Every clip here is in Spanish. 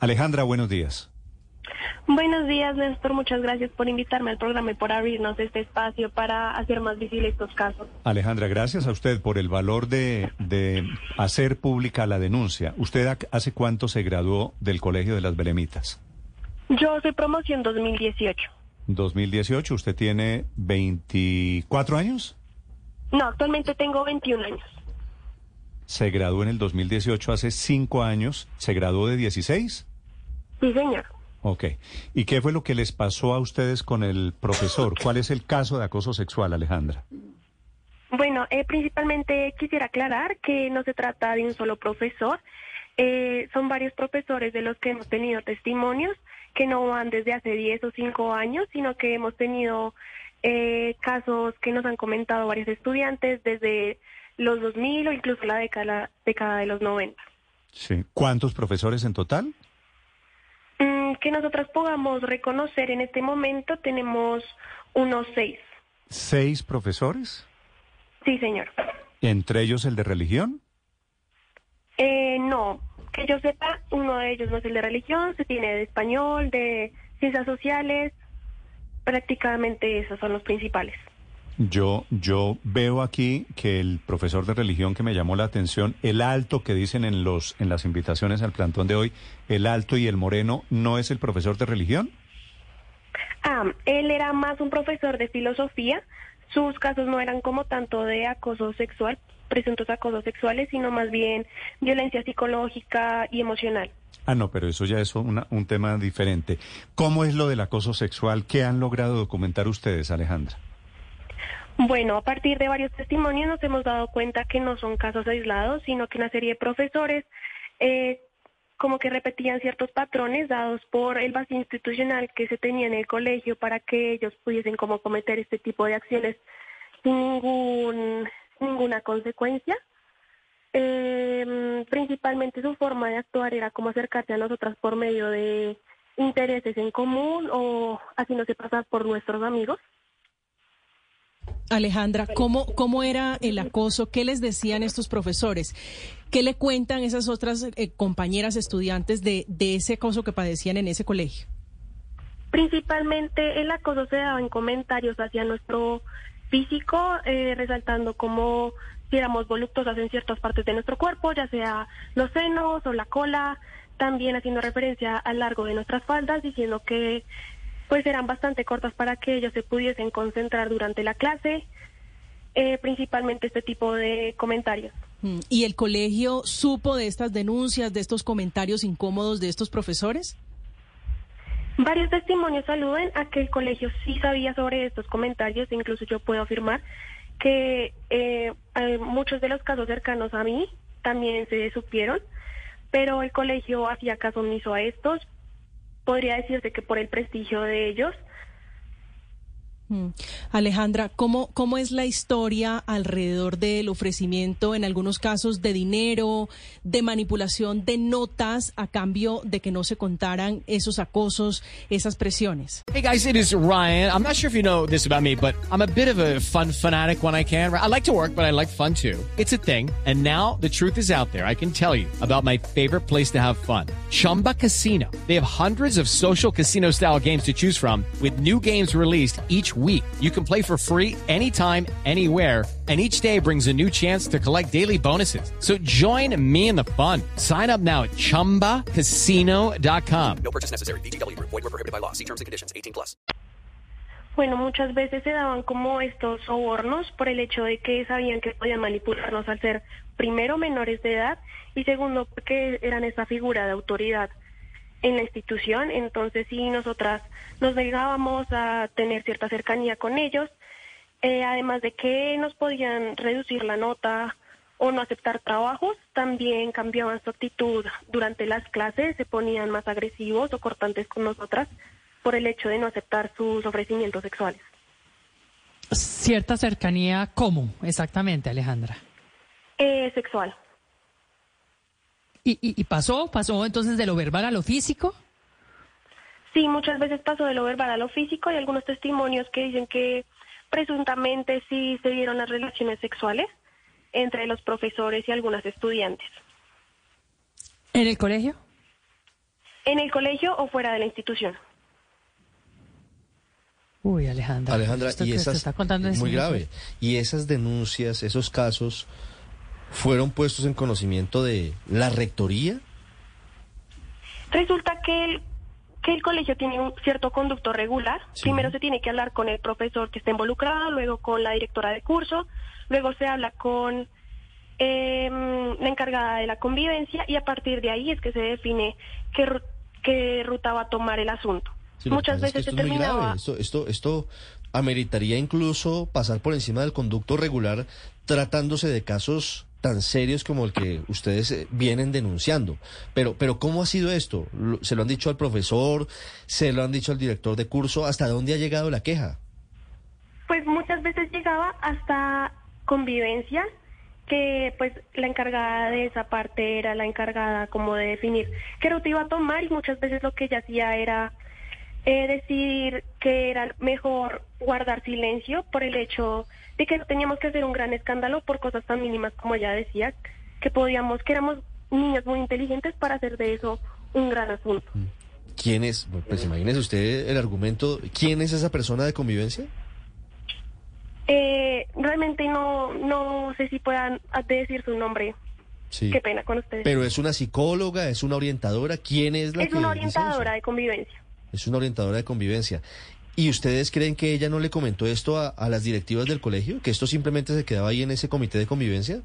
Alejandra, buenos días. Buenos días, Néstor. Muchas gracias por invitarme al programa y por abrirnos este espacio para hacer más visibles estos casos. Alejandra, gracias a usted por el valor de, de hacer pública la denuncia. ¿Usted ha- hace cuánto se graduó del Colegio de las Belemitas? Yo soy promoción 2018. 2018, ¿usted tiene 24 años? No, actualmente tengo 21 años. Se graduó en el 2018, hace 5 años. ¿Se graduó de 16? Sí, señor. Ok. ¿Y qué fue lo que les pasó a ustedes con el profesor? ¿Cuál es el caso de acoso sexual, Alejandra? Bueno, eh, principalmente quisiera aclarar que no se trata de un solo profesor. Eh, son varios profesores de los que hemos tenido testimonios que no van desde hace 10 o 5 años, sino que hemos tenido eh, casos que nos han comentado varios estudiantes desde los 2000 o incluso la década, década de los 90. Sí. ¿Cuántos profesores en total? Mm, que nosotros podamos reconocer en este momento tenemos unos seis. ¿Seis profesores? Sí, señor. ¿Entre ellos el de religión? Eh, no, que yo sepa, uno de ellos no es el de religión, se tiene de español, de ciencias sociales, prácticamente esos son los principales. Yo, yo veo aquí que el profesor de religión que me llamó la atención, el alto que dicen en los en las invitaciones al plantón de hoy, el alto y el moreno, ¿no es el profesor de religión? Ah, él era más un profesor de filosofía, sus casos no eran como tanto de acoso sexual, presuntos acosos sexuales, sino más bien violencia psicológica y emocional. Ah, no, pero eso ya es una- un tema diferente. ¿Cómo es lo del acoso sexual? ¿Qué han logrado documentar ustedes, Alejandra? Bueno, a partir de varios testimonios nos hemos dado cuenta que no son casos aislados, sino que una serie de profesores eh, como que repetían ciertos patrones dados por el vacío institucional que se tenía en el colegio para que ellos pudiesen como cometer este tipo de acciones sin ningún, ninguna consecuencia. Eh, principalmente su forma de actuar era como acercarse a nosotras por medio de intereses en común o haciéndose pasar por nuestros amigos. Alejandra, ¿cómo, ¿cómo era el acoso? ¿Qué les decían estos profesores? ¿Qué le cuentan esas otras eh, compañeras estudiantes de, de ese acoso que padecían en ese colegio? Principalmente el acoso se daba en comentarios hacia nuestro físico, eh, resaltando como si éramos voluptuosas en ciertas partes de nuestro cuerpo, ya sea los senos o la cola, también haciendo referencia al largo de nuestras faldas, diciendo que pues eran bastante cortas para que ellos se pudiesen concentrar durante la clase, eh, principalmente este tipo de comentarios. Mm, ¿Y el colegio supo de estas denuncias, de estos comentarios incómodos de estos profesores? Varios testimonios aluden a que el colegio sí sabía sobre estos comentarios, incluso yo puedo afirmar que eh, eh, muchos de los casos cercanos a mí también se supieron, pero el colegio hacía caso omiso a estos. Podría decirse que por el prestigio de ellos. Mm. Alejandra, ¿cómo, ¿cómo es la historia alrededor del ofrecimiento, en algunos casos, de dinero, de manipulación de notas a cambio de que no se contaran esos acosos, esas presiones? Hey guys, it is Ryan. I'm not sure if you know this about me, but I'm a bit of a fun fanatic when I can. I like to work, but I like fun too. It's a thing. And now the truth is out there. I can tell you about my favorite place to have fun. Chumba Casino. They have hundreds of social casino style games to choose from with new games released each week. You can play for free anytime, anywhere. And each day brings a new chance to collect daily bonuses. So join me in the fun. Sign up now at chumbacasino.com. No purchase necessary. VGW Group. Void were prohibited by law. See terms and conditions. 18 plus. Bueno, muchas veces se daban como estos sobornos por el hecho de que sabían que podían manipularnos al ser primero menores de edad y segundo porque eran esa figura de autoridad en la institución. Entonces, si nosotras nos negábamos a tener cierta cercanía con ellos, eh, además de que nos podían reducir la nota o no aceptar trabajos. También cambiaban su actitud durante las clases, se ponían más agresivos o cortantes con nosotras por el hecho de no aceptar sus ofrecimientos sexuales. Cierta cercanía, ¿cómo exactamente, Alejandra? Eh, sexual. ¿Y, y, y pasó? ¿Pasó entonces de lo verbal a lo físico? Sí, muchas veces pasó de lo verbal a lo físico. Hay algunos testimonios que dicen que presuntamente sí se dieron las relaciones sexuales entre los profesores y algunas estudiantes. ¿En el colegio? En el colegio o fuera de la institución. Uy, Alejandra. Alejandra, y esas está contando es muy grave. Y esas denuncias, esos casos, fueron puestos en conocimiento de la rectoría. Resulta que el, que el colegio tiene un cierto conducto regular. Primero se tiene que hablar con el profesor que está involucrado, luego con la directora de curso, luego se habla con em, la encargada de la convivencia y a partir de ahí es que se define qué, qué ruta va a tomar el asunto. Sí, Muchas pasa es que veces se es terminaba... grave. Esto, esto, esto ameritaría incluso pasar por encima del conducto regular tratándose de casos tan serios como el que ustedes eh, vienen denunciando. Pero, pero ¿cómo ha sido esto? ¿Se lo han dicho al profesor? ¿Se lo han dicho al director de curso? ¿Hasta dónde ha llegado la queja? Pues muchas veces llegaba hasta convivencia, que pues la encargada de esa parte era la encargada como de definir qué ruta iba a tomar y muchas veces lo que ella hacía era eh, decidir que era mejor guardar silencio por el hecho de que no teníamos que hacer un gran escándalo por cosas tan mínimas como ella decía, que podíamos, que éramos niños muy inteligentes para hacer de eso un gran asunto. ¿Quién es? Pues imagínese usted el argumento. ¿Quién es esa persona de convivencia? Eh, realmente no, no sé si puedan decir su nombre. Sí. Qué pena con ustedes. Pero es una psicóloga, es una orientadora. ¿Quién es la es que una orientadora de convivencia. Es una orientadora de convivencia. ¿Y ustedes creen que ella no le comentó esto a, a las directivas del colegio? ¿Que esto simplemente se quedaba ahí en ese comité de convivencia?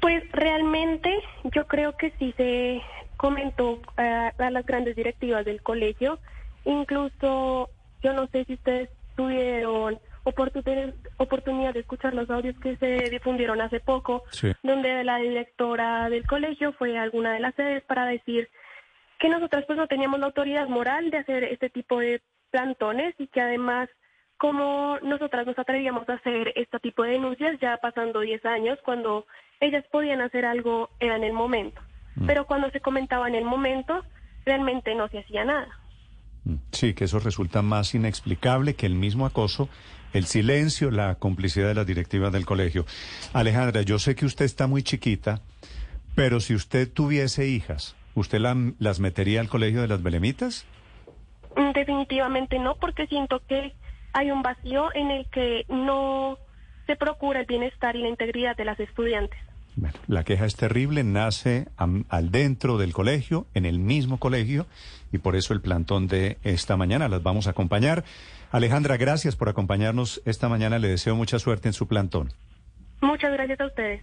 Pues realmente yo creo que sí se comentó eh, a las grandes directivas del colegio. Incluso yo no sé si ustedes tuvieron oportun- oportunidad de escuchar los audios que se difundieron hace poco, Sí. donde la directora del colegio fue a alguna de las sedes para decir que nosotras pues no teníamos la autoridad moral de hacer este tipo de plantones y que además como nosotras nos atrevíamos a hacer este tipo de denuncias ya pasando 10 años cuando ellas podían hacer algo era en el momento, pero cuando se comentaba en el momento realmente no se hacía nada. Sí, que eso resulta más inexplicable que el mismo acoso, el silencio, la complicidad de las directivas del colegio. Alejandra, yo sé que usted está muy chiquita, pero si usted tuviese hijas, ¿usted la- las metería al colegio de las Belemitas? Definitivamente no, porque siento que hay un vacío en el que no se procura el bienestar y la integridad de las estudiantes. Bueno, la queja es terrible, nace am- al dentro del colegio, en el mismo colegio, y por eso el plantón de esta mañana las vamos a acompañar. Alejandra, gracias por acompañarnos esta mañana. Le deseo mucha suerte en su plantón. Muchas gracias a ustedes.